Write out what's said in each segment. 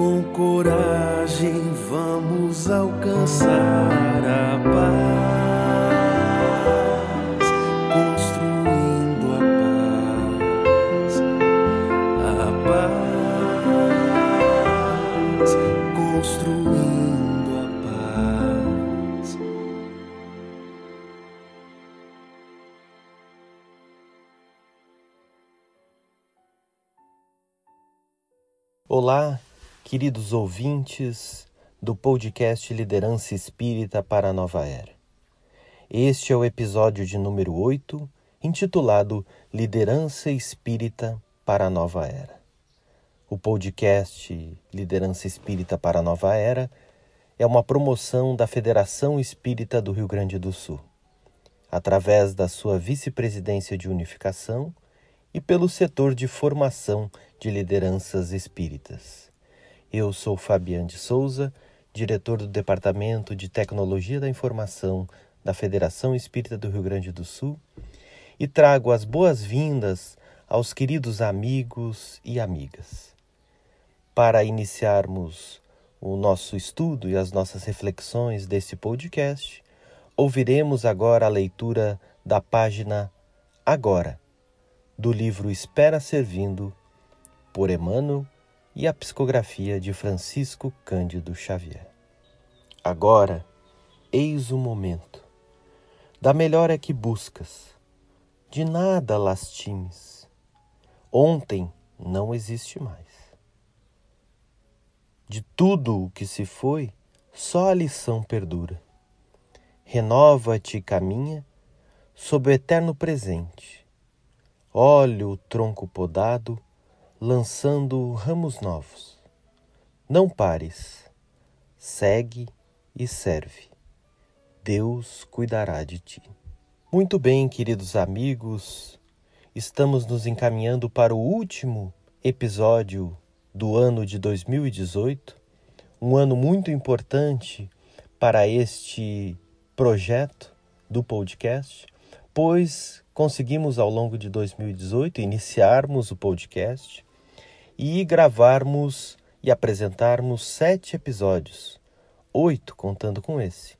com coragem vamos alcançar a paz, queridos ouvintes do podcast Liderança Espírita para a Nova Era. Este é o episódio de número 8, intitulado Liderança Espírita para a Nova Era. O podcast Liderança Espírita para a Nova Era é uma promoção da Federação Espírita do Rio Grande do Sul, através da sua vice-presidência de unificação e pelo setor de formação de lideranças espíritas. Eu sou Fabiano de Souza, diretor do Departamento de Tecnologia da Informação da Federação Espírita do Rio Grande do Sul, e trago as boas-vindas aos queridos amigos e amigas. Para iniciarmos o nosso estudo e as nossas reflexões deste podcast, ouviremos agora a leitura da página Agora do livro Espera Servindo, por Emmanuel, e a psicografia de Francisco Cândido Xavier. Agora, eis o momento. Da melhor é que buscas, de nada lastimes. Ontem não existe mais. De tudo o que se foi, só a lição perdura. Renova-te e caminha sob o eterno presente Olha o tronco podado, lançando ramos novos. Não pares, segue e serve. Deus cuidará de ti. Muito bem, queridos amigos, estamos nos encaminhando para o último episódio do ano de 2018, um ano muito importante para este projeto do podcast, pois conseguimos ao longo de 2018 iniciarmos o podcast e gravarmos e apresentarmos sete episódios, oito contando com esse.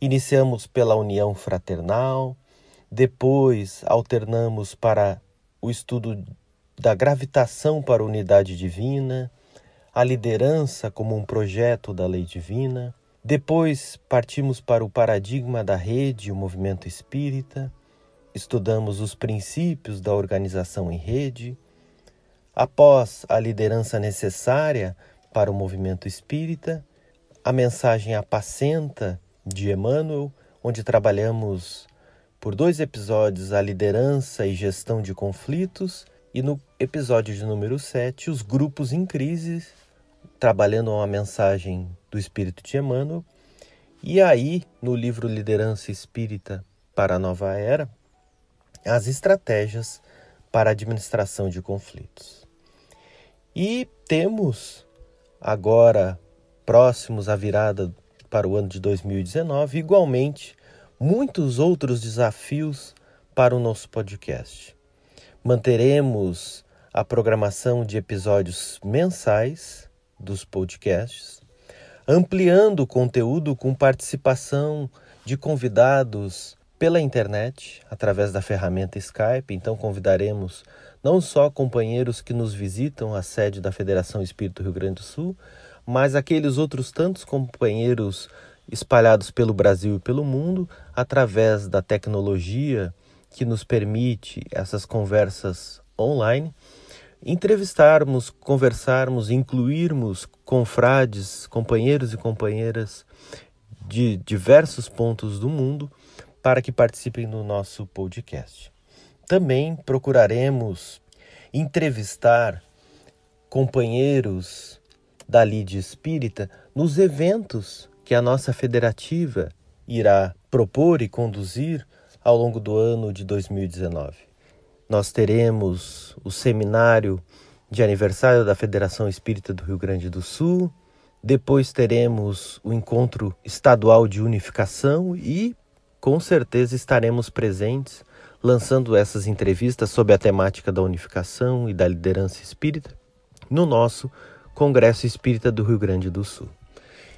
Iniciamos pela união fraternal, depois alternamos para o estudo da gravitação para a unidade divina, a liderança como um projeto da lei divina. Depois partimos para o paradigma da rede o movimento espírita estudamos os princípios da organização em rede. Após a liderança necessária para o movimento espírita, a mensagem apacenta de Emmanuel, onde trabalhamos por dois episódios a liderança e gestão de conflitos, e no episódio de número 7, os grupos em crise, trabalhando uma mensagem do espírito de Emmanuel. E aí, no livro Liderança Espírita para a Nova Era, as estratégias para a administração de conflitos. E temos agora, próximos à virada para o ano de 2019, igualmente muitos outros desafios para o nosso podcast. Manteremos a programação de episódios mensais dos podcasts, ampliando o conteúdo com participação de convidados pela internet, através da ferramenta Skype. Então, convidaremos não só companheiros que nos visitam a sede da Federação Espírito Rio Grande do Sul, mas aqueles outros tantos companheiros espalhados pelo Brasil e pelo mundo, através da tecnologia que nos permite essas conversas online, entrevistarmos, conversarmos, incluirmos confrades, companheiros e companheiras de diversos pontos do mundo para que participem do nosso podcast. Também procuraremos entrevistar companheiros da Lide Espírita nos eventos que a nossa federativa irá propor e conduzir ao longo do ano de 2019. Nós teremos o seminário de aniversário da Federação Espírita do Rio Grande do Sul, depois teremos o encontro estadual de unificação e com certeza estaremos presentes lançando essas entrevistas sobre a temática da unificação e da liderança espírita no nosso Congresso Espírita do Rio Grande do Sul.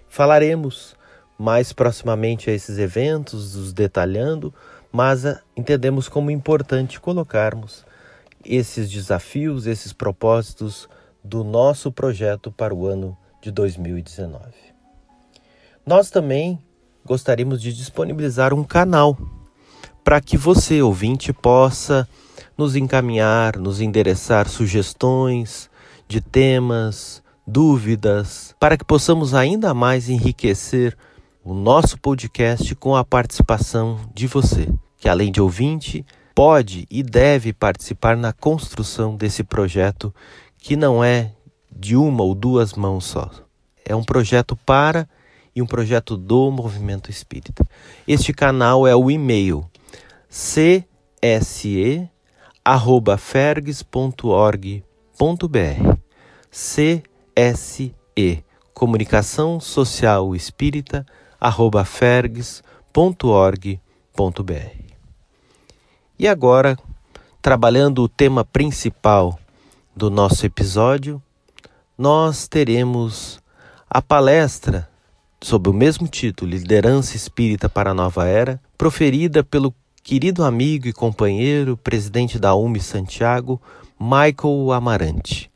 Falaremos mais proximamente a esses eventos, os detalhando, mas entendemos como importante colocarmos esses desafios, esses propósitos do nosso projeto para o ano de 2019. Nós também gostaríamos de disponibilizar um canal para que você, ouvinte, possa nos encaminhar, nos endereçar sugestões de temas, dúvidas, para que possamos ainda mais enriquecer o nosso podcast com a participação de você, que além de ouvinte, pode e deve participar na construção desse projeto que não é de uma ou duas mãos só. É um projeto para e um projeto do movimento espírita. Este canal é o e-mail cse@fergs.org.br. CSE Comunicação Social Espírita fergs.org.br. E agora, trabalhando o tema principal do nosso episódio, nós teremos a palestra sob o mesmo título, Liderança Espírita para a Nova Era, proferida pelo querido amigo e companheiro, presidente da UME Santiago, Michael Amarante.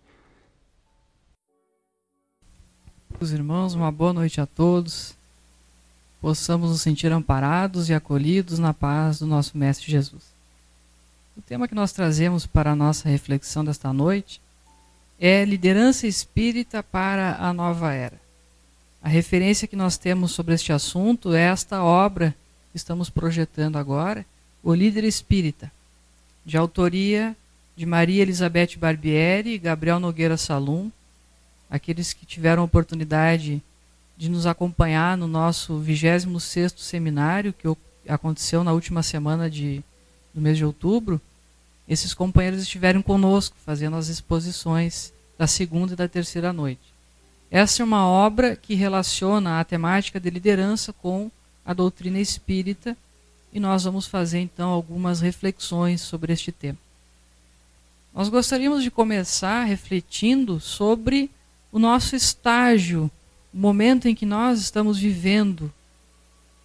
Os irmãos, uma boa noite a todos possamos nos sentir amparados e acolhidos na paz do nosso Mestre Jesus. O tema que nós trazemos para a nossa reflexão desta noite é liderança espírita para a nova era. A referência que nós temos sobre este assunto é esta obra que estamos projetando agora, O Líder Espírita, de autoria de Maria Elizabeth Barbieri e Gabriel Nogueira Salum. Aqueles que tiveram oportunidade de nos acompanhar no nosso 26º seminário, que aconteceu na última semana de, do mês de outubro, esses companheiros estiveram conosco, fazendo as exposições da segunda e da terceira noite. Essa é uma obra que relaciona a temática de liderança com a doutrina espírita, e nós vamos fazer então algumas reflexões sobre este tema. Nós gostaríamos de começar refletindo sobre o nosso estágio o momento em que nós estamos vivendo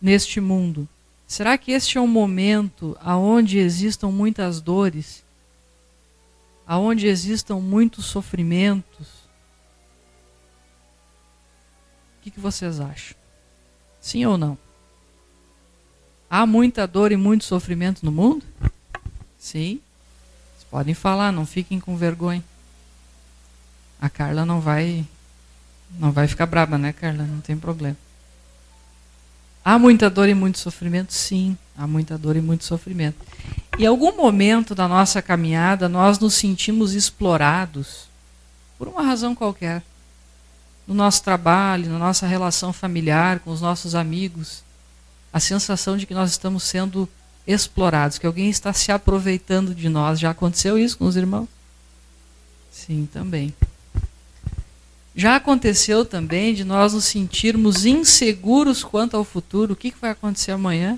neste mundo. Será que este é um momento aonde existam muitas dores, aonde existam muitos sofrimentos? O que, que vocês acham? Sim ou não? Há muita dor e muito sofrimento no mundo? Sim. Vocês podem falar, não fiquem com vergonha. A Carla não vai não vai ficar braba, né, Carla? Não tem problema. Há muita dor e muito sofrimento? Sim, há muita dor e muito sofrimento. Em algum momento da nossa caminhada, nós nos sentimos explorados por uma razão qualquer. No nosso trabalho, na nossa relação familiar, com os nossos amigos. A sensação de que nós estamos sendo explorados, que alguém está se aproveitando de nós. Já aconteceu isso com os irmãos? Sim, também. Já aconteceu também de nós nos sentirmos inseguros quanto ao futuro. O que, vai acontecer amanhã?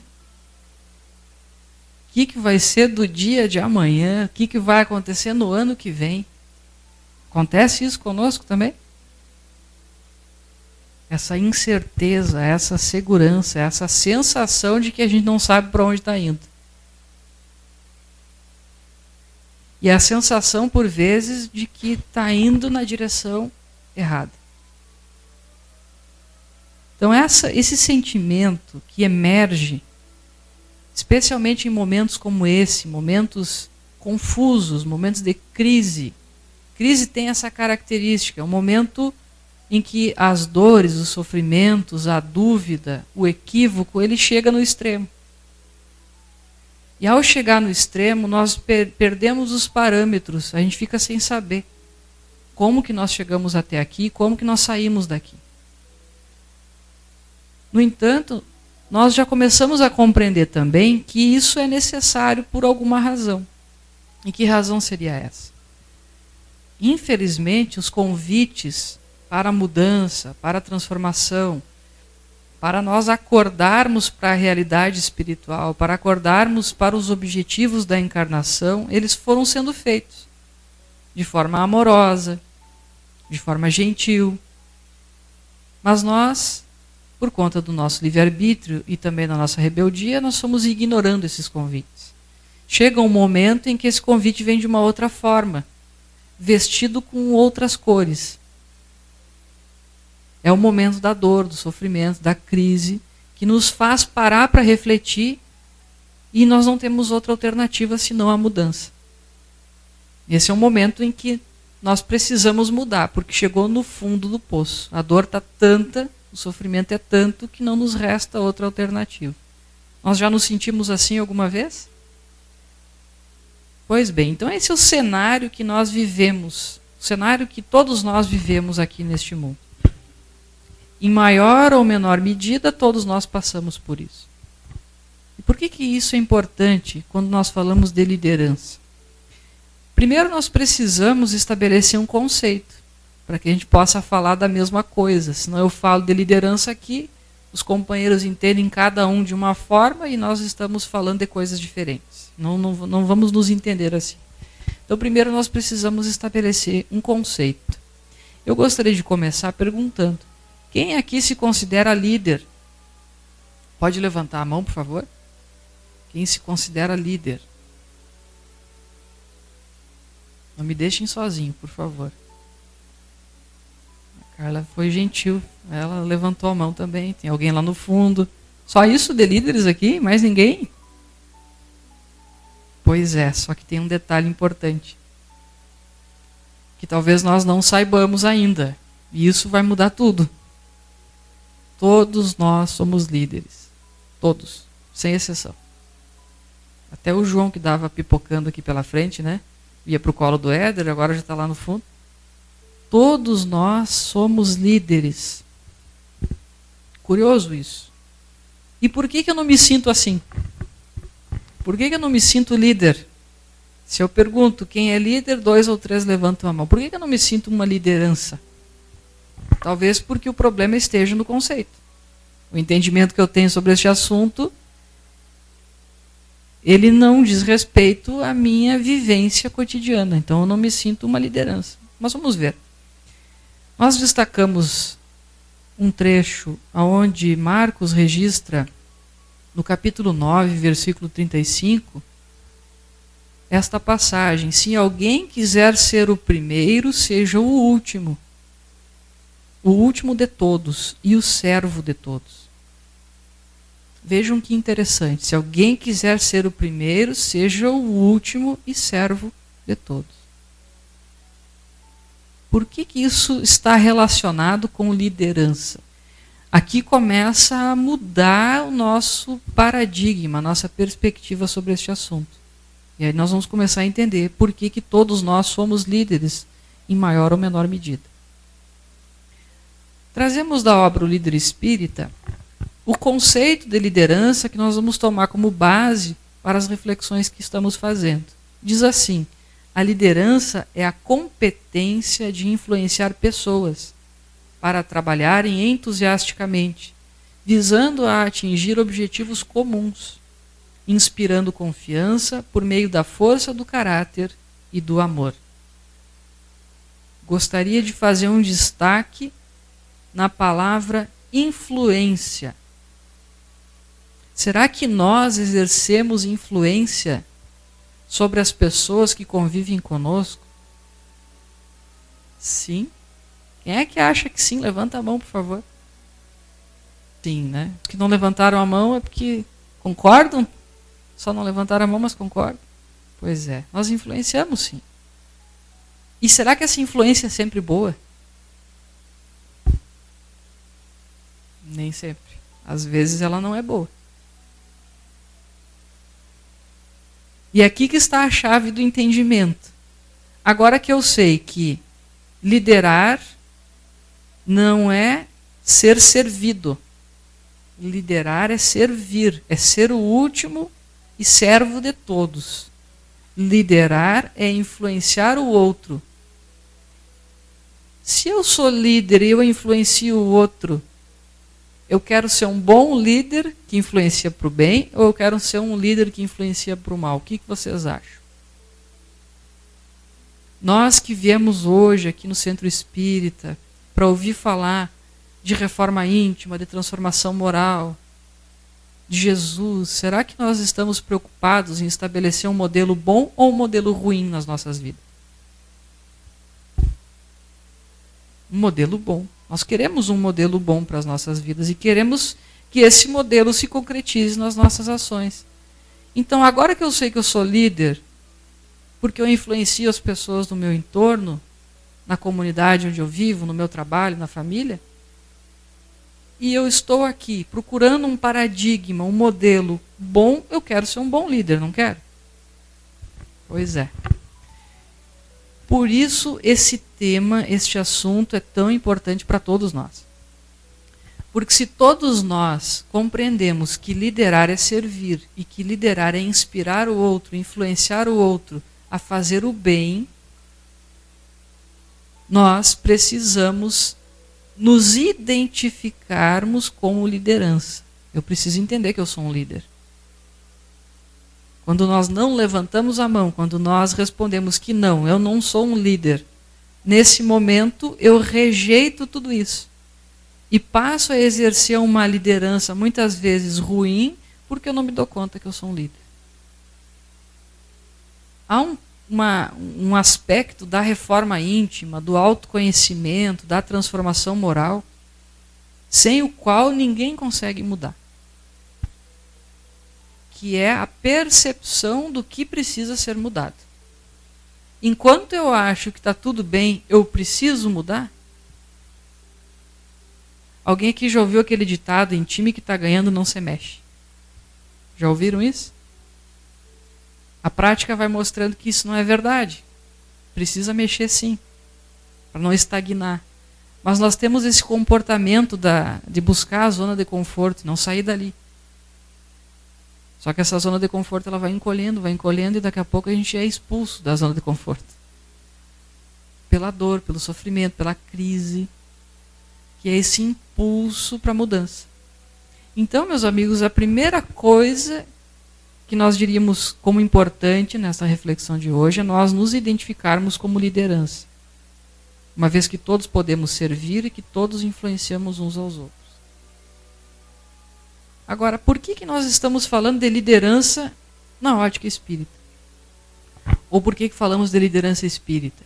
O que, que vai ser do dia de amanhã? O que, que vai acontecer no ano que vem? Acontece isso conosco também? Essa incerteza, essa segurança, essa sensação de que a gente não sabe para onde está indo. E a sensação, por vezes, de que está indo na direção errada. Então essa, esse sentimento que emerge, especialmente em momentos como esse, momentos confusos, momentos de crise. Crise tem essa característica, é um momento em que as dores, os sofrimentos, a dúvida, o equívoco, ele chega no extremo. E ao chegar no extremo, nós per perdemos os parâmetros, a gente fica sem saber como que nós chegamos até aqui, como que nós saímos daqui. No entanto, nós já começamos a compreender também que isso é necessário por alguma razão. E que razão seria essa? Infelizmente, os convites para a mudança, para a transformação, para nós acordarmos para a realidade espiritual, para acordarmos para os objetivos da encarnação, eles foram sendo feitos de forma amorosa, de forma gentil. Mas nós, por conta do nosso livre-arbítrio e também da nossa rebeldia, nós somos ignorando esses convites. Chega um momento em que esse convite vem de uma outra forma, vestido com outras cores. É o momento da dor, do sofrimento, da crise, que nos faz parar para refletir e nós não temos outra alternativa senão a mudança. Esse é um momento em que nós precisamos mudar, porque chegou no fundo do poço. A dor está tanta, o sofrimento é tanto que não nos resta outra alternativa. Nós já nos sentimos assim alguma vez? Pois bem, então esse é o cenário que nós vivemos, o cenário que todos nós vivemos aqui neste mundo. Em maior ou menor medida, todos nós passamos por isso. E por que, que isso é importante quando nós falamos de liderança? Primeiro, nós precisamos estabelecer um conceito para que a gente possa falar da mesma coisa. Senão, eu falo de liderança aqui, os companheiros entendem cada um de uma forma e nós estamos falando de coisas diferentes. Não, não, não vamos nos entender assim. Então, primeiro, nós precisamos estabelecer um conceito. Eu gostaria de começar perguntando: quem aqui se considera líder? Pode levantar a mão, por favor? Quem se considera líder? Não me deixem sozinho, por favor. A Carla foi gentil. Ela levantou a mão também. Tem alguém lá no fundo. Só isso de líderes aqui? Mais ninguém? Pois é, só que tem um detalhe importante. Que talvez nós não saibamos ainda. E isso vai mudar tudo. Todos nós somos líderes. Todos, sem exceção. Até o João que dava pipocando aqui pela frente, né? ia para o colo do Éder, agora já está lá no fundo. Todos nós somos líderes. Curioso isso. E por que, que eu não me sinto assim? Por que, que eu não me sinto líder? Se eu pergunto quem é líder, dois ou três levantam a mão. Por que, que eu não me sinto uma liderança? Talvez porque o problema esteja no conceito. O entendimento que eu tenho sobre este assunto ele não diz respeito à minha vivência cotidiana. Então eu não me sinto uma liderança. Mas vamos ver. Nós destacamos um trecho onde Marcos registra, no capítulo 9, versículo 35, esta passagem: Se alguém quiser ser o primeiro, seja o último, o último de todos e o servo de todos. Vejam que interessante. Se alguém quiser ser o primeiro, seja o último e servo de todos. Por que, que isso está relacionado com liderança? Aqui começa a mudar o nosso paradigma, a nossa perspectiva sobre este assunto. E aí nós vamos começar a entender por que, que todos nós somos líderes, em maior ou menor medida. Trazemos da obra O Líder Espírita o conceito de liderança que nós vamos tomar como base para as reflexões que estamos fazendo. Diz assim: a liderança é a competência de influenciar pessoas para trabalharem entusiasticamente, visando a atingir objetivos comuns, inspirando confiança por meio da força do caráter e do amor. Gostaria de fazer um destaque na palavra influência Será que nós exercemos influência sobre as pessoas que convivem conosco? Sim. Quem é que acha que sim? Levanta a mão, por favor. Sim, né? Os que não levantaram a mão é porque concordam? Só não levantaram a mão, mas concordam? Pois é, nós influenciamos sim. E será que essa influência é sempre boa? Nem sempre. Às vezes ela não é boa. E aqui que está a chave do entendimento. Agora que eu sei que liderar não é ser servido. Liderar é servir, é ser o último e servo de todos. Liderar é influenciar o outro. Se eu sou líder e eu influencio o outro, eu quero ser um bom líder que influencia para o bem ou eu quero ser um líder que influencia para o mal? O que, que vocês acham? Nós que viemos hoje aqui no Centro Espírita para ouvir falar de reforma íntima, de transformação moral, de Jesus, será que nós estamos preocupados em estabelecer um modelo bom ou um modelo ruim nas nossas vidas? Um modelo bom. Nós queremos um modelo bom para as nossas vidas e queremos que esse modelo se concretize nas nossas ações. Então, agora que eu sei que eu sou líder, porque eu influencio as pessoas do meu entorno, na comunidade onde eu vivo, no meu trabalho, na família, e eu estou aqui procurando um paradigma, um modelo bom, eu quero ser um bom líder, não quero? Pois é. Por isso esse tema, este assunto é tão importante para todos nós. Porque se todos nós compreendemos que liderar é servir e que liderar é inspirar o outro, influenciar o outro a fazer o bem, nós precisamos nos identificarmos como liderança. Eu preciso entender que eu sou um líder. Quando nós não levantamos a mão, quando nós respondemos que não, eu não sou um líder, nesse momento eu rejeito tudo isso e passo a exercer uma liderança muitas vezes ruim porque eu não me dou conta que eu sou um líder. Há um uma, um aspecto da reforma íntima, do autoconhecimento, da transformação moral, sem o qual ninguém consegue mudar. Que é a percepção do que precisa ser mudado. Enquanto eu acho que está tudo bem, eu preciso mudar? Alguém aqui já ouviu aquele ditado: em time que está ganhando não se mexe? Já ouviram isso? A prática vai mostrando que isso não é verdade. Precisa mexer sim, para não estagnar. Mas nós temos esse comportamento da, de buscar a zona de conforto, não sair dali. Só que essa zona de conforto ela vai encolhendo, vai encolhendo e daqui a pouco a gente é expulso da zona de conforto. Pela dor, pelo sofrimento, pela crise, que é esse impulso para a mudança. Então, meus amigos, a primeira coisa que nós diríamos como importante nessa reflexão de hoje é nós nos identificarmos como liderança. Uma vez que todos podemos servir e que todos influenciamos uns aos outros. Agora, por que, que nós estamos falando de liderança na ótica espírita? Ou por que, que falamos de liderança espírita?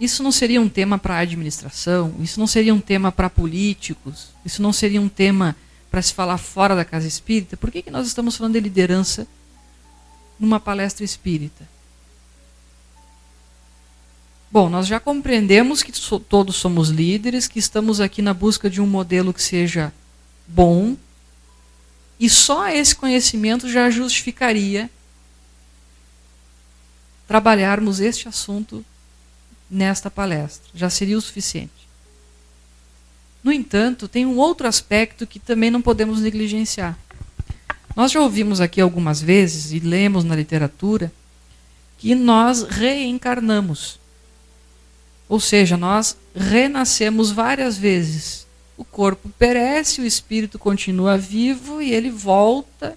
Isso não seria um tema para a administração, isso não seria um tema para políticos, isso não seria um tema para se falar fora da casa espírita, por que, que nós estamos falando de liderança numa palestra espírita? Bom, nós já compreendemos que todos somos líderes, que estamos aqui na busca de um modelo que seja bom, e só esse conhecimento já justificaria trabalharmos este assunto nesta palestra. Já seria o suficiente. No entanto, tem um outro aspecto que também não podemos negligenciar. Nós já ouvimos aqui algumas vezes e lemos na literatura que nós reencarnamos. Ou seja, nós renascemos várias vezes. O corpo perece, o espírito continua vivo e ele volta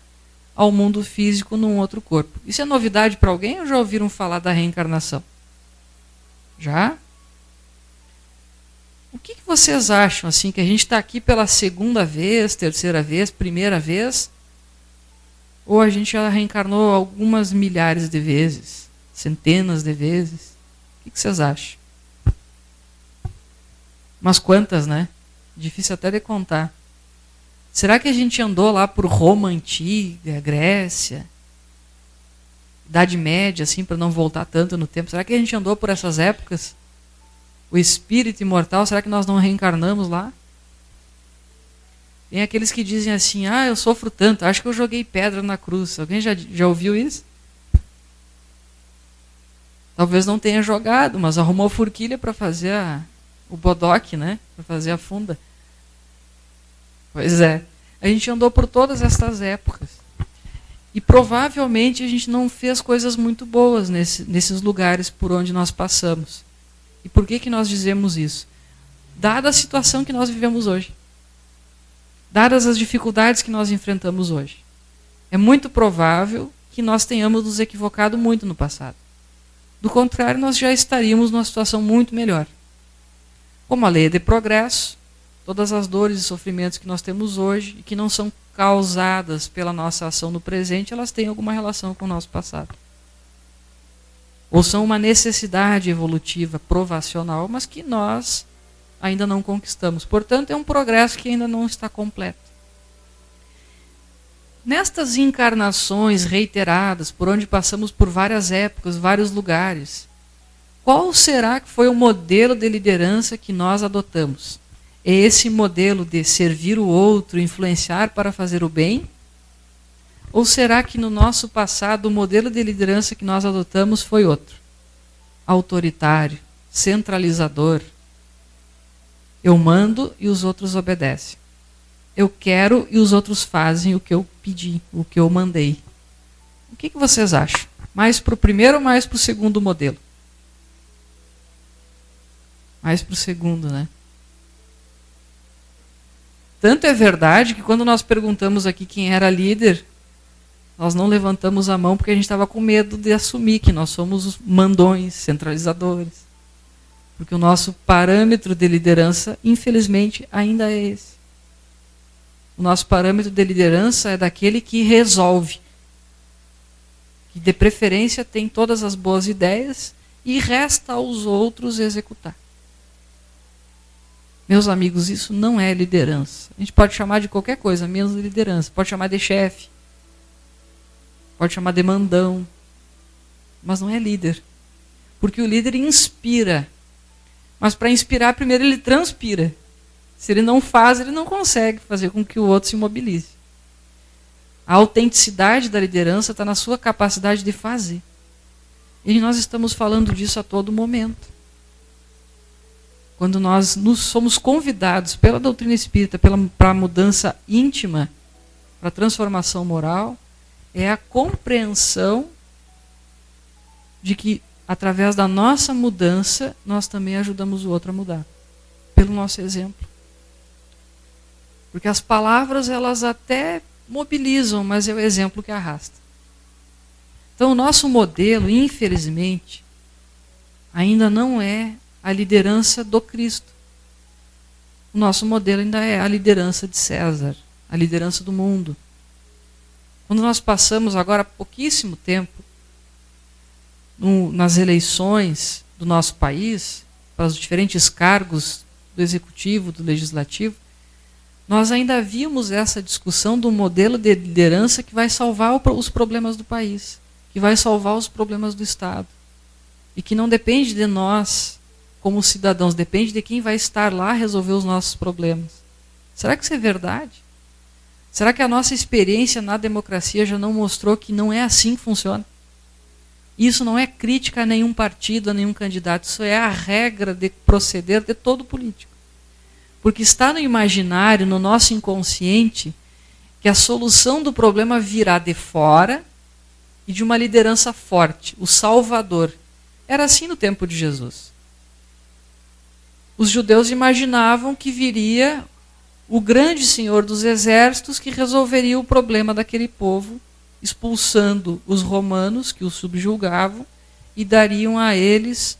ao mundo físico num outro corpo. Isso é novidade para alguém ou já ouviram falar da reencarnação? Já? O que, que vocês acham assim que a gente está aqui pela segunda vez, terceira vez, primeira vez? Ou a gente já reencarnou algumas milhares de vezes, centenas de vezes? O que, que vocês acham? Umas quantas, né? Difícil até de contar. Será que a gente andou lá por Roma antiga, Grécia, Idade Média, assim, para não voltar tanto no tempo? Será que a gente andou por essas épocas? o espírito imortal, será que nós não reencarnamos lá? Tem aqueles que dizem assim: ah, eu sofro tanto, acho que eu joguei pedra na cruz. Alguém já, já ouviu isso? Talvez não tenha jogado, mas arrumou forquilha para fazer a, o bodoque, né? Para fazer a funda. Pois é. A gente andou por todas estas épocas. E provavelmente a gente não fez coisas muito boas nesse, nesses lugares por onde nós passamos. E por que, que nós dizemos isso? Dada a situação que nós vivemos hoje, dadas as dificuldades que nós enfrentamos hoje, é muito provável que nós tenhamos nos equivocado muito no passado. Do contrário, nós já estaríamos numa situação muito melhor. Como a lei é de progresso, todas as dores e sofrimentos que nós temos hoje e que não são causadas pela nossa ação no presente, elas têm alguma relação com o nosso passado. Ou são uma necessidade evolutiva, provacional, mas que nós ainda não conquistamos. Portanto, é um progresso que ainda não está completo. Nestas encarnações reiteradas, por onde passamos por várias épocas, vários lugares, qual será que foi o modelo de liderança que nós adotamos? É esse modelo de servir o outro, influenciar para fazer o bem? Ou será que no nosso passado o modelo de liderança que nós adotamos foi outro? Autoritário, centralizador. Eu mando e os outros obedecem eu quero e os outros fazem o que eu pedi, o que eu mandei. O que, que vocês acham? Mais para o primeiro ou mais para o segundo modelo? Mais para o segundo, né? Tanto é verdade que quando nós perguntamos aqui quem era líder, nós não levantamos a mão porque a gente estava com medo de assumir que nós somos os mandões, centralizadores. Porque o nosso parâmetro de liderança, infelizmente, ainda é esse. O nosso parâmetro de liderança é daquele que resolve. Que de preferência tem todas as boas ideias e resta aos outros executar. Meus amigos, isso não é liderança. A gente pode chamar de qualquer coisa, menos liderança. Pode chamar de chefe. Pode chamar de mandão. Mas não é líder. Porque o líder inspira. Mas para inspirar, primeiro ele transpira. Se ele não faz, ele não consegue fazer com que o outro se mobilize. A autenticidade da liderança está na sua capacidade de fazer. E nós estamos falando disso a todo momento. Quando nós nos somos convidados pela doutrina espírita para a mudança íntima, para a transformação moral, é a compreensão de que, através da nossa mudança, nós também ajudamos o outro a mudar. Pelo nosso exemplo. Porque as palavras elas até mobilizam, mas é o exemplo que arrasta. Então, o nosso modelo, infelizmente, ainda não é a liderança do Cristo. O nosso modelo ainda é a liderança de César, a liderança do mundo. Quando nós passamos agora pouquíssimo tempo no, nas eleições do nosso país, para os diferentes cargos do executivo, do legislativo, nós ainda vimos essa discussão do modelo de liderança que vai salvar os problemas do país, que vai salvar os problemas do Estado. E que não depende de nós, como cidadãos, depende de quem vai estar lá resolver os nossos problemas. Será que isso é verdade? Será que a nossa experiência na democracia já não mostrou que não é assim que funciona? Isso não é crítica a nenhum partido, a nenhum candidato, isso é a regra de proceder de todo político. Porque está no imaginário, no nosso inconsciente, que a solução do problema virá de fora e de uma liderança forte, o Salvador. Era assim no tempo de Jesus. Os judeus imaginavam que viria o grande Senhor dos exércitos que resolveria o problema daquele povo, expulsando os romanos que os subjugavam e dariam a eles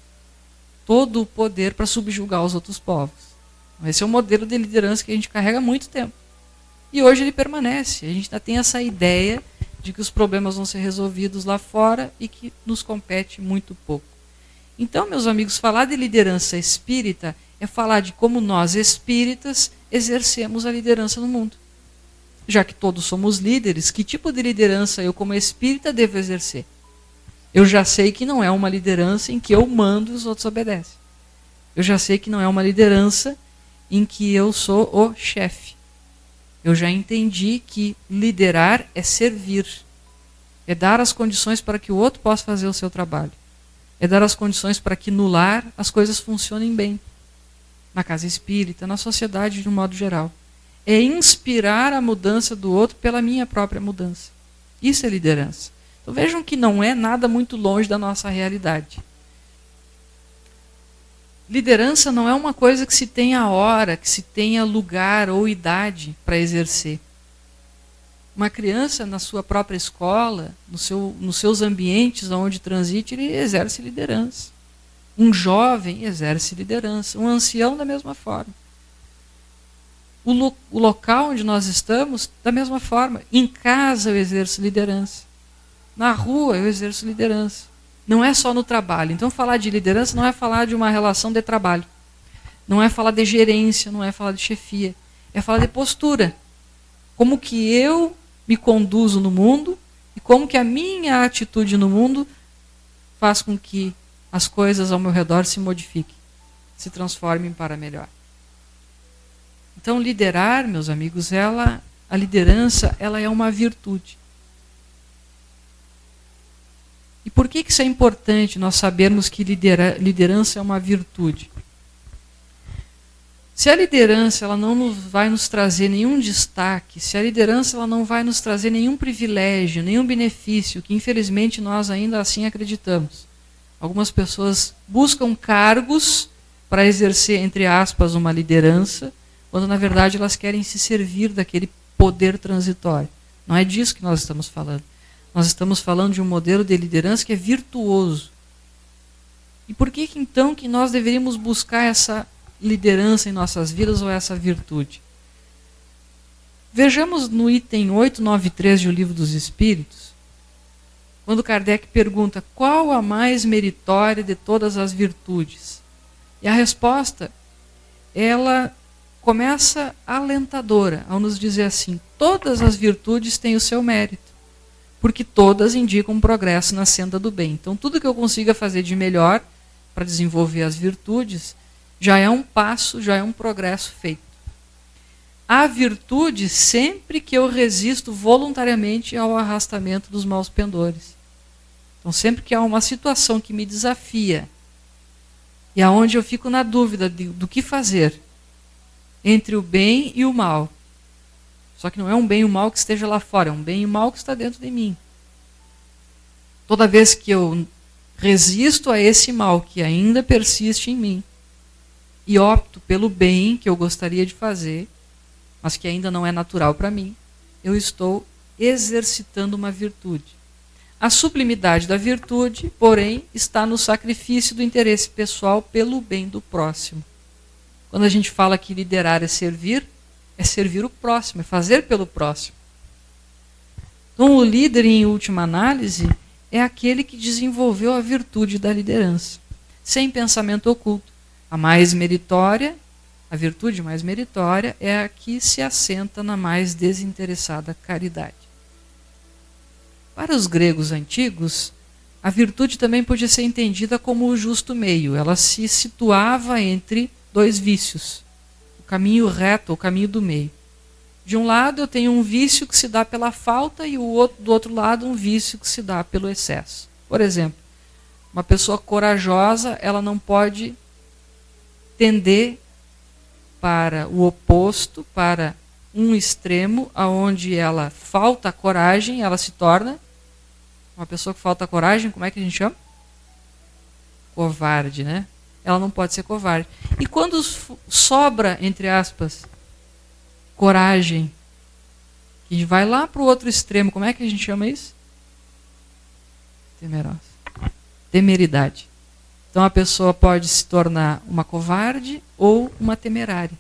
todo o poder para subjugar os outros povos. Esse é o modelo de liderança que a gente carrega há muito tempo. E hoje ele permanece. A gente ainda tem essa ideia de que os problemas vão ser resolvidos lá fora e que nos compete muito pouco. Então, meus amigos, falar de liderança espírita é falar de como nós espíritas exercemos a liderança no mundo. Já que todos somos líderes, que tipo de liderança eu, como espírita, devo exercer? Eu já sei que não é uma liderança em que eu mando e os outros obedecem. Eu já sei que não é uma liderança em que eu sou o chefe. Eu já entendi que liderar é servir, é dar as condições para que o outro possa fazer o seu trabalho, é dar as condições para que no lar as coisas funcionem bem, na casa espírita, na sociedade de um modo geral. É inspirar a mudança do outro pela minha própria mudança. Isso é liderança. Então vejam que não é nada muito longe da nossa realidade. Liderança não é uma coisa que se tenha hora, que se tenha lugar ou idade para exercer. Uma criança na sua própria escola, no seu, nos seus ambientes onde transite, ele exerce liderança. Um jovem exerce liderança. Um ancião, da mesma forma. O, lo, o local onde nós estamos, da mesma forma. Em casa eu exerço liderança. Na rua eu exerço liderança. Não é só no trabalho. Então, falar de liderança não é falar de uma relação de trabalho. Não é falar de gerência, não é falar de chefia. É falar de postura. Como que eu me conduzo no mundo e como que a minha atitude no mundo faz com que as coisas ao meu redor se modifiquem, se transformem para melhor. Então, liderar, meus amigos, ela, a liderança, ela é uma virtude. E por que, que isso é importante nós sabermos que lidera, liderança é uma virtude? Se a liderança ela não nos, vai nos trazer nenhum destaque, se a liderança ela não vai nos trazer nenhum privilégio, nenhum benefício, que infelizmente nós ainda assim acreditamos. Algumas pessoas buscam cargos para exercer, entre aspas, uma liderança, quando na verdade elas querem se servir daquele poder transitório. Não é disso que nós estamos falando. Nós estamos falando de um modelo de liderança que é virtuoso. E por que, que então que nós deveríamos buscar essa liderança em nossas vidas ou essa virtude. Vejamos no item 893 do Livro dos Espíritos, quando Kardec pergunta qual a mais meritória de todas as virtudes. E a resposta, ela começa alentadora ao nos dizer assim: todas as virtudes têm o seu mérito, porque todas indicam um progresso na senda do bem. Então, tudo que eu consiga fazer de melhor para desenvolver as virtudes já é um passo, já é um progresso feito. A virtude sempre que eu resisto voluntariamente ao arrastamento dos maus pendores. Então, sempre que há uma situação que me desafia e aonde eu fico na dúvida de, do que fazer entre o bem e o mal. Só que não é um bem e um mal que esteja lá fora, é um bem e um mal que está dentro de mim. Toda vez que eu resisto a esse mal que ainda persiste em mim, e opto pelo bem que eu gostaria de fazer, mas que ainda não é natural para mim, eu estou exercitando uma virtude. A sublimidade da virtude, porém, está no sacrifício do interesse pessoal pelo bem do próximo. Quando a gente fala que liderar é servir, é servir o próximo, é fazer pelo próximo. Então, o líder, em última análise, é aquele que desenvolveu a virtude da liderança, sem pensamento oculto a mais meritória, a virtude mais meritória, é a que se assenta na mais desinteressada caridade. Para os gregos antigos, a virtude também podia ser entendida como o justo meio. Ela se situava entre dois vícios, o caminho reto, o caminho do meio. De um lado, eu tenho um vício que se dá pela falta e do outro lado, um vício que se dá pelo excesso. Por exemplo, uma pessoa corajosa, ela não pode tender para o oposto, para um extremo, aonde ela falta coragem, ela se torna uma pessoa que falta coragem, como é que a gente chama? Covarde, né? Ela não pode ser covarde. E quando sobra, entre aspas, coragem, e vai lá para o outro extremo, como é que a gente chama isso? Temerosa. Temeridade. Então a pessoa pode se tornar uma covarde ou uma temerária.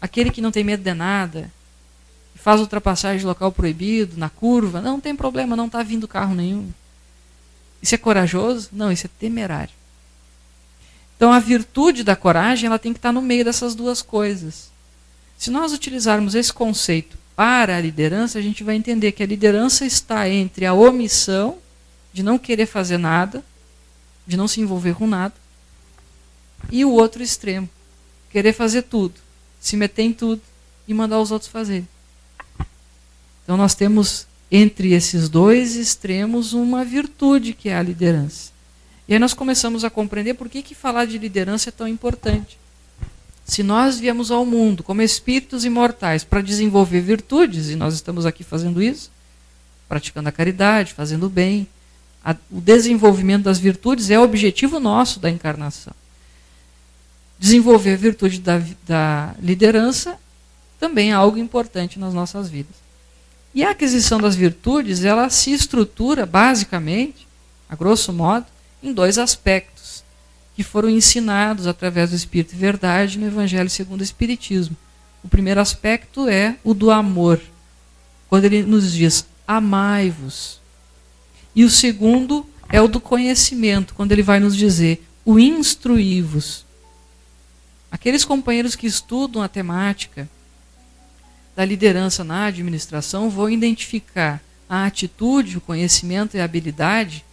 Aquele que não tem medo de nada, faz ultrapassagem de local proibido, na curva, não tem problema, não está vindo carro nenhum. Isso é corajoso? Não, isso é temerário. Então a virtude da coragem ela tem que estar no meio dessas duas coisas. Se nós utilizarmos esse conceito para a liderança, a gente vai entender que a liderança está entre a omissão de não querer fazer nada de não se envolver com nada. E o outro extremo, querer fazer tudo, se meter em tudo e mandar os outros fazer. Então nós temos entre esses dois extremos uma virtude que é a liderança. E aí nós começamos a compreender por que, que falar de liderança é tão importante. Se nós viemos ao mundo como espíritos imortais para desenvolver virtudes, e nós estamos aqui fazendo isso, praticando a caridade, fazendo o bem, a, o desenvolvimento das virtudes é o objetivo nosso da encarnação. Desenvolver a virtude da, da liderança também é algo importante nas nossas vidas. E a aquisição das virtudes, ela se estrutura basicamente, a grosso modo, em dois aspectos que foram ensinados através do Espírito e Verdade no Evangelho segundo o Espiritismo. O primeiro aspecto é o do amor, quando ele nos diz: amai-vos. E o segundo é o do conhecimento, quando ele vai nos dizer: o instruí-vos. Aqueles companheiros que estudam a temática da liderança na administração vão identificar a atitude, o conhecimento e a habilidade,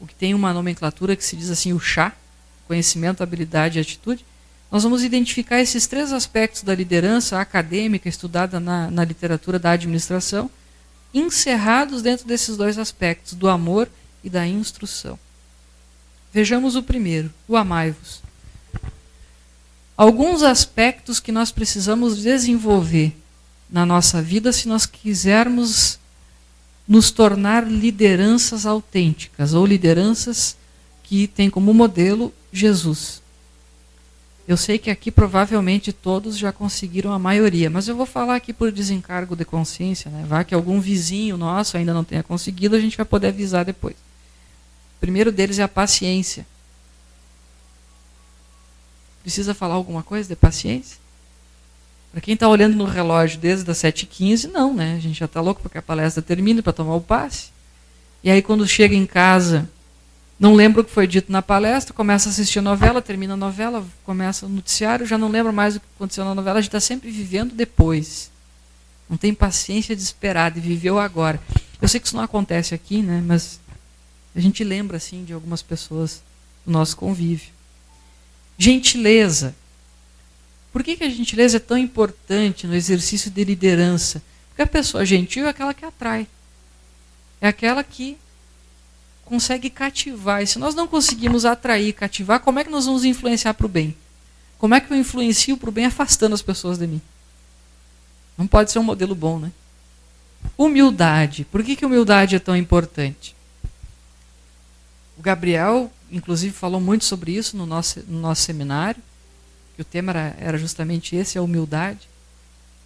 o que tem uma nomenclatura que se diz assim, o chá, conhecimento, habilidade e atitude. Nós vamos identificar esses três aspectos da liderança acadêmica estudada na, na literatura da administração, encerrados dentro desses dois aspectos, do amor e da instrução. Vejamos o primeiro, o amai-vos alguns aspectos que nós precisamos desenvolver na nossa vida se nós quisermos nos tornar lideranças autênticas ou lideranças que têm como modelo Jesus. Eu sei que aqui provavelmente todos já conseguiram a maioria, mas eu vou falar aqui por desencargo de consciência, né? Vai que algum vizinho nosso ainda não tenha conseguido, a gente vai poder avisar depois. O primeiro deles é a paciência. Precisa falar alguma coisa de paciência? Para quem está olhando no relógio desde as 7h15, não, né? A gente já está louco porque a palestra termine para tomar o passe. E aí quando chega em casa, não lembra o que foi dito na palestra, começa a assistir a novela, termina a novela, começa o noticiário, já não lembra mais o que aconteceu na novela, a gente está sempre vivendo depois. Não tem paciência de esperar, de viver o agora. Eu sei que isso não acontece aqui, né? Mas a gente lembra assim de algumas pessoas do nosso convívio. Gentileza. Por que, que a gentileza é tão importante no exercício de liderança? Porque a pessoa gentil é aquela que atrai. É aquela que consegue cativar. E se nós não conseguimos atrair, cativar, como é que nós vamos influenciar para o bem? Como é que eu influencio para o bem afastando as pessoas de mim? Não pode ser um modelo bom, né? Humildade. Por que, que humildade é tão importante? O Gabriel inclusive falou muito sobre isso no nosso, no nosso seminário, que o tema era, era justamente esse, a humildade.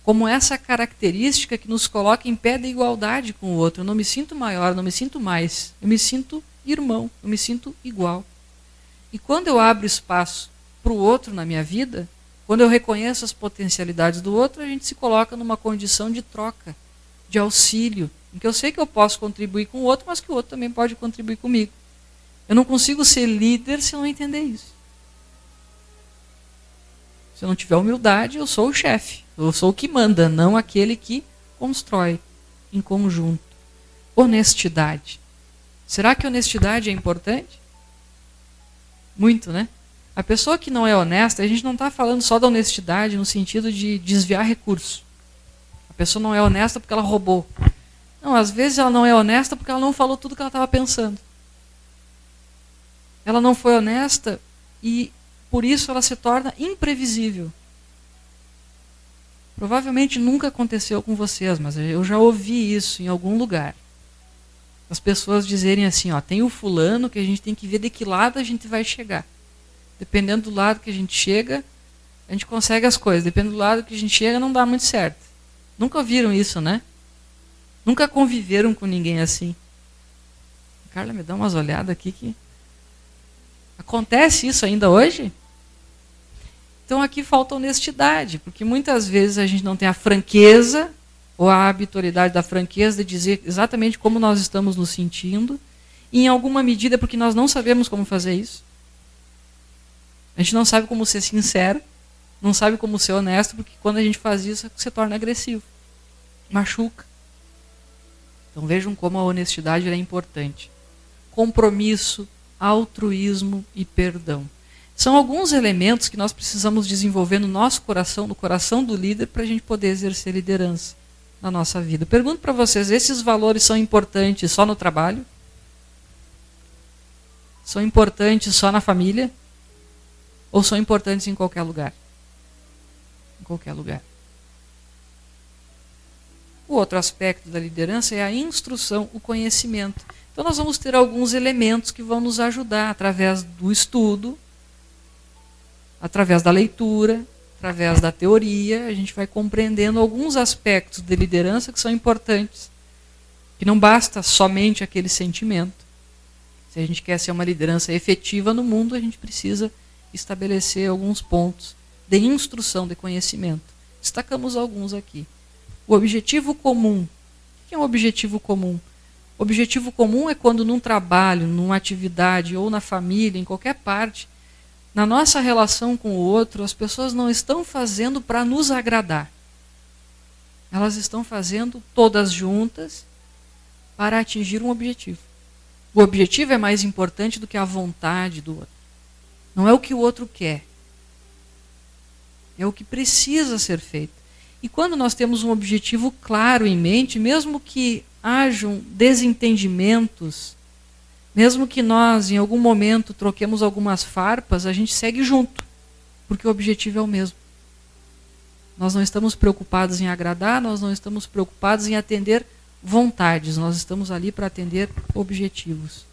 Como essa característica que nos coloca em pé de igualdade com o outro. Eu não me sinto maior, não me sinto mais. Eu me sinto irmão, eu me sinto igual. E quando eu abro espaço para o outro na minha vida, quando eu reconheço as potencialidades do outro, a gente se coloca numa condição de troca, de auxílio, em que eu sei que eu posso contribuir com o outro, mas que o outro também pode contribuir comigo. Eu não consigo ser líder se eu não entender isso. Se eu não tiver humildade, eu sou o chefe. Eu sou o que manda, não aquele que constrói em conjunto. Honestidade. Será que honestidade é importante? Muito, né? A pessoa que não é honesta, a gente não está falando só da honestidade no sentido de desviar recursos. A pessoa não é honesta porque ela roubou. Não, às vezes ela não é honesta porque ela não falou tudo que ela estava pensando. Ela não foi honesta e por isso ela se torna imprevisível. Provavelmente nunca aconteceu com vocês, mas eu já ouvi isso em algum lugar. As pessoas dizerem assim, ó, tem o fulano que a gente tem que ver de que lado a gente vai chegar. Dependendo do lado que a gente chega, a gente consegue as coisas. Dependendo do lado que a gente chega, não dá muito certo. Nunca ouviram isso, né? Nunca conviveram com ninguém assim. Carla, me dá umas olhadas aqui que Acontece isso ainda hoje? Então aqui falta honestidade, porque muitas vezes a gente não tem a franqueza ou a habitualidade da franqueza de dizer exatamente como nós estamos nos sentindo, e em alguma medida porque nós não sabemos como fazer isso. A gente não sabe como ser sincero, não sabe como ser honesto, porque quando a gente faz isso, se torna agressivo, machuca. Então vejam como a honestidade é importante. Compromisso, altruísmo e perdão. São alguns elementos que nós precisamos desenvolver no nosso coração, no coração do líder, para a gente poder exercer liderança na nossa vida. Pergunto para vocês: esses valores são importantes só no trabalho? São importantes só na família? Ou são importantes em qualquer lugar? Em qualquer lugar. O outro aspecto da liderança é a instrução, o conhecimento. Então, nós vamos ter alguns elementos que vão nos ajudar através do estudo, através da leitura, através da teoria, a gente vai compreendendo alguns aspectos de liderança que são importantes. Que não basta somente aquele sentimento. Se a gente quer ser uma liderança efetiva no mundo, a gente precisa estabelecer alguns pontos de instrução, de conhecimento. Destacamos alguns aqui. O objetivo comum. O que é um objetivo comum? O objetivo comum é quando num trabalho, numa atividade ou na família, em qualquer parte, na nossa relação com o outro, as pessoas não estão fazendo para nos agradar. Elas estão fazendo todas juntas para atingir um objetivo. O objetivo é mais importante do que a vontade do outro. Não é o que o outro quer. É o que precisa ser feito. E quando nós temos um objetivo claro em mente, mesmo que hajam desentendimentos, mesmo que nós, em algum momento, troquemos algumas farpas, a gente segue junto, porque o objetivo é o mesmo. Nós não estamos preocupados em agradar, nós não estamos preocupados em atender vontades, nós estamos ali para atender objetivos.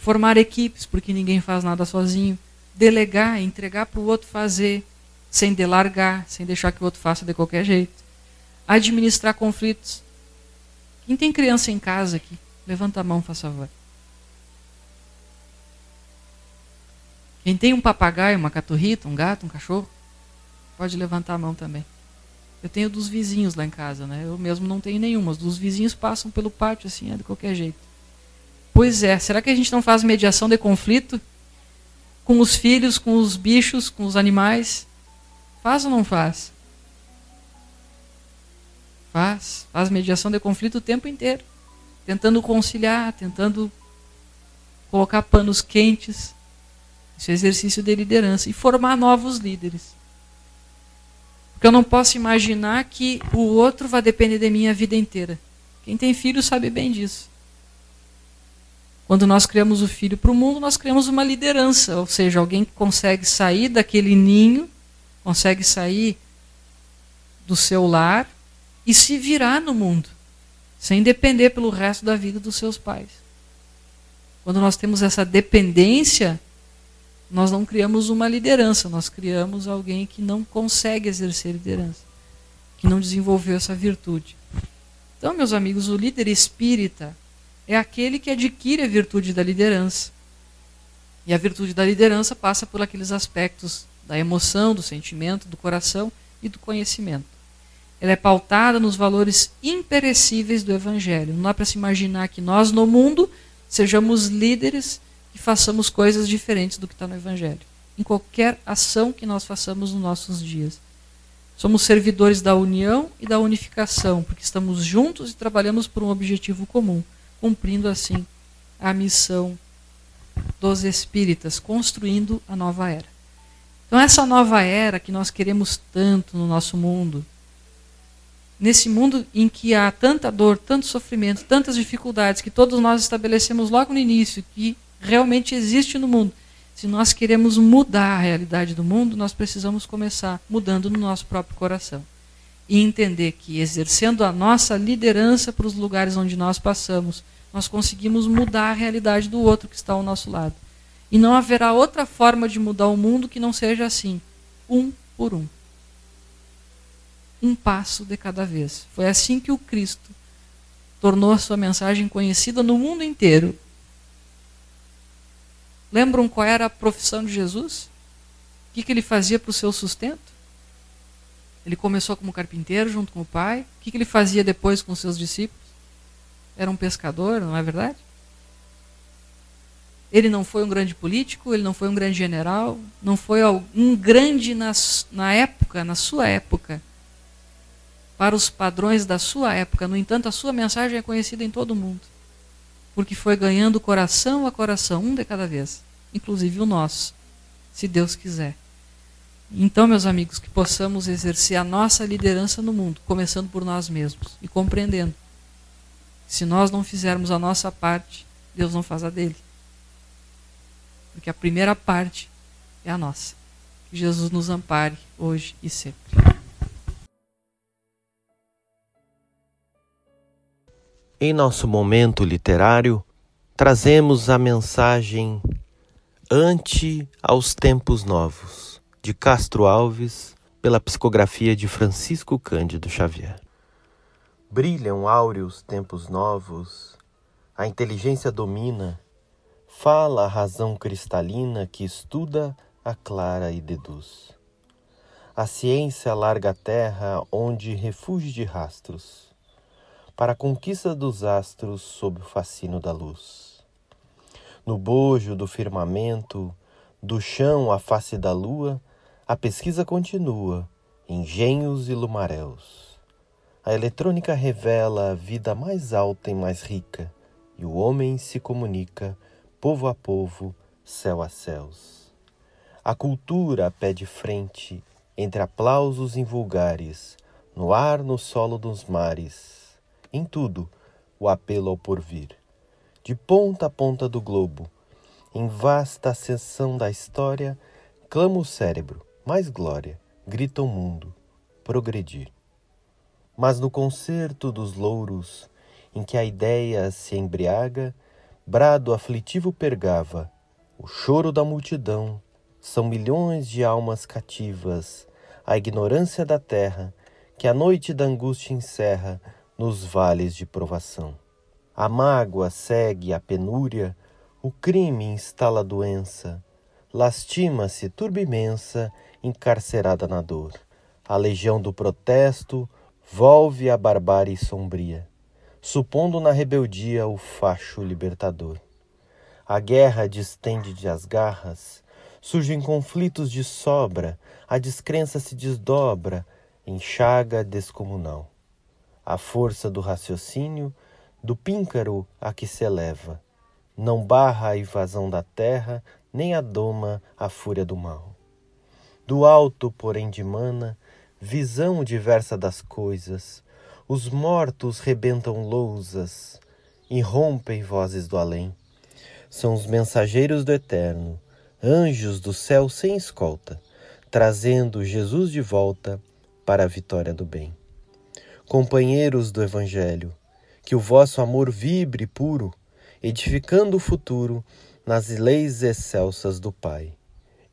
Formar equipes, porque ninguém faz nada sozinho. Delegar, entregar para o outro fazer, sem delargar, sem deixar que o outro faça de qualquer jeito. Administrar conflitos. Quem tem criança em casa aqui? Levanta a mão, faz favor. Quem tem um papagaio, uma caturrita, um gato, um cachorro, pode levantar a mão também. Eu tenho dos vizinhos lá em casa, né? Eu mesmo não tenho nenhuma. Os dos vizinhos passam pelo pátio assim, é de qualquer jeito. Pois é, será que a gente não faz mediação de conflito com os filhos, com os bichos, com os animais? Faz ou não faz? Faz. Faz mediação de conflito o tempo inteiro. Tentando conciliar, tentando colocar panos quentes, esse é exercício de liderança. E formar novos líderes. Porque eu não posso imaginar que o outro vai depender de mim a vida inteira. Quem tem filho sabe bem disso. Quando nós criamos o filho para o mundo, nós criamos uma liderança, ou seja, alguém que consegue sair daquele ninho, consegue sair do seu lar e se virar no mundo, sem depender pelo resto da vida dos seus pais. Quando nós temos essa dependência, nós não criamos uma liderança, nós criamos alguém que não consegue exercer liderança, que não desenvolveu essa virtude. Então, meus amigos, o líder espírita é aquele que adquire a virtude da liderança. E a virtude da liderança passa por aqueles aspectos da emoção, do sentimento, do coração e do conhecimento. Ela é pautada nos valores imperecíveis do Evangelho. Não dá para se imaginar que nós, no mundo, sejamos líderes e façamos coisas diferentes do que está no Evangelho. Em qualquer ação que nós façamos nos nossos dias. Somos servidores da união e da unificação, porque estamos juntos e trabalhamos por um objetivo comum, cumprindo assim a missão dos espíritas, construindo a nova era. Então, essa nova era que nós queremos tanto no nosso mundo, nesse mundo em que há tanta dor, tanto sofrimento, tantas dificuldades que todos nós estabelecemos logo no início, que realmente existe no mundo. Se nós queremos mudar a realidade do mundo, nós precisamos começar mudando no nosso próprio coração. E entender que, exercendo a nossa liderança para os lugares onde nós passamos, nós conseguimos mudar a realidade do outro que está ao nosso lado. E não haverá outra forma de mudar o mundo que não seja assim, um por um. Um passo de cada vez. Foi assim que o Cristo tornou a sua mensagem conhecida no mundo inteiro. Lembram qual era a profissão de Jesus? O que, que ele fazia para o seu sustento? Ele começou como carpinteiro junto com o pai. O que, que ele fazia depois com os seus discípulos? Era um pescador, não é verdade? Ele não foi um grande político, ele não foi um grande general, não foi um grande na, na época, na sua época, para os padrões da sua época. No entanto, a sua mensagem é conhecida em todo o mundo, porque foi ganhando coração a coração, um de cada vez inclusive o nosso, se Deus quiser. Então, meus amigos, que possamos exercer a nossa liderança no mundo, começando por nós mesmos e compreendendo. Se nós não fizermos a nossa parte, Deus não faz a dele. Porque a primeira parte é a nossa. Que Jesus nos ampare hoje e sempre. Em nosso momento literário, trazemos a mensagem Ante aos Tempos Novos, de Castro Alves, pela psicografia de Francisco Cândido Xavier. Brilham áureos tempos novos, a inteligência domina, fala a razão cristalina que estuda, aclara e deduz. A ciência larga a terra onde refúgio de rastros, para a conquista dos astros sob o fascínio da luz. No bojo do firmamento, do chão à face da lua, a pesquisa continua, engenhos e lumaréus. A eletrônica revela a vida mais alta e mais rica, e o homem se comunica, povo a povo, céu a céus. A cultura pede frente, entre aplausos invulgares, no ar, no solo dos mares, em tudo, o apelo ao porvir. De ponta a ponta do globo, em vasta ascensão da história, clama o cérebro, mais glória, grita o mundo, progredir. Mas no concerto dos louros, em que a ideia se embriaga, brado aflitivo pergava, o choro da multidão, são milhões de almas cativas, a ignorância da terra, que a noite da angústia encerra nos vales de provação. A mágoa segue a penúria, o crime instala a doença, lastima-se turba imensa encarcerada na dor. A legião do protesto volve a barbárie sombria, supondo na rebeldia o facho libertador. A guerra distende de as garras, surgem conflitos de sobra, a descrença se desdobra em chaga descomunal. A força do raciocínio, do píncaro a que se eleva, não barra a invasão da terra, nem adoma a fúria do mal. Do alto, porém, dimana visão diversa das coisas. Os mortos rebentam lousas, irrompem vozes do além. São os mensageiros do eterno, anjos do céu sem escolta, trazendo Jesus de volta para a vitória do bem. Companheiros do Evangelho, que o vosso amor vibre puro, edificando o futuro nas leis excelsas do Pai.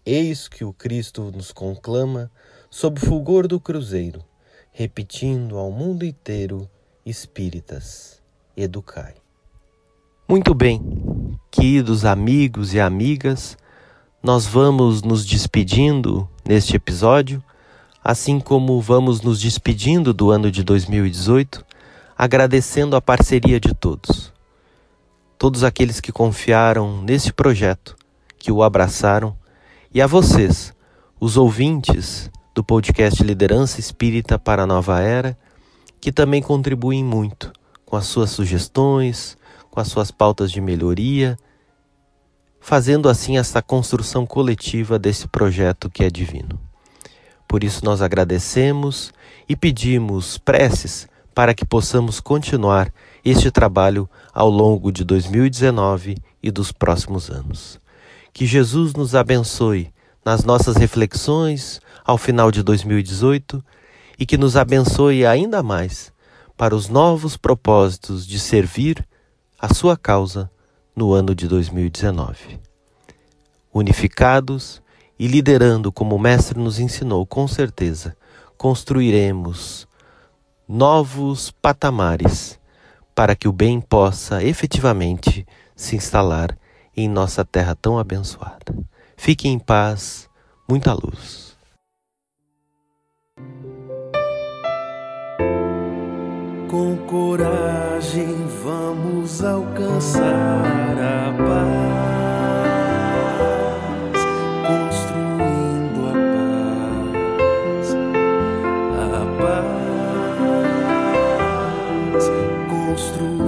Eis que o Cristo nos conclama sob o fulgor do cruzeiro, repetindo ao mundo inteiro: Espíritas, educai. Muito bem, queridos amigos e amigas, nós vamos nos despedindo neste episódio, assim como vamos nos despedindo do ano de 2018, agradecendo a parceria de todos. Todos aqueles que confiaram nesse projeto, que o abraçaram e a vocês, os ouvintes do podcast Liderança Espírita para a Nova Era, que também contribuem muito com as suas sugestões, com as suas pautas de melhoria, fazendo assim essa construção coletiva desse projeto que é divino. Por isso nós agradecemos e pedimos preces para que possamos continuar este trabalho ao longo de 2019 e dos próximos anos. Que Jesus nos abençoe nas nossas reflexões ao final de 2018 e que nos abençoe ainda mais para os novos propósitos de servir a sua causa no ano de 2019. Unificados e liderando como o Mestre nos ensinou, com certeza, construiremos novos patamares para que o bem possa efetivamente se instalar em nossa terra tão abençoada. Fique em paz, muita luz. Com coragem vamos alcançar a paz, paz, a paz, construindo.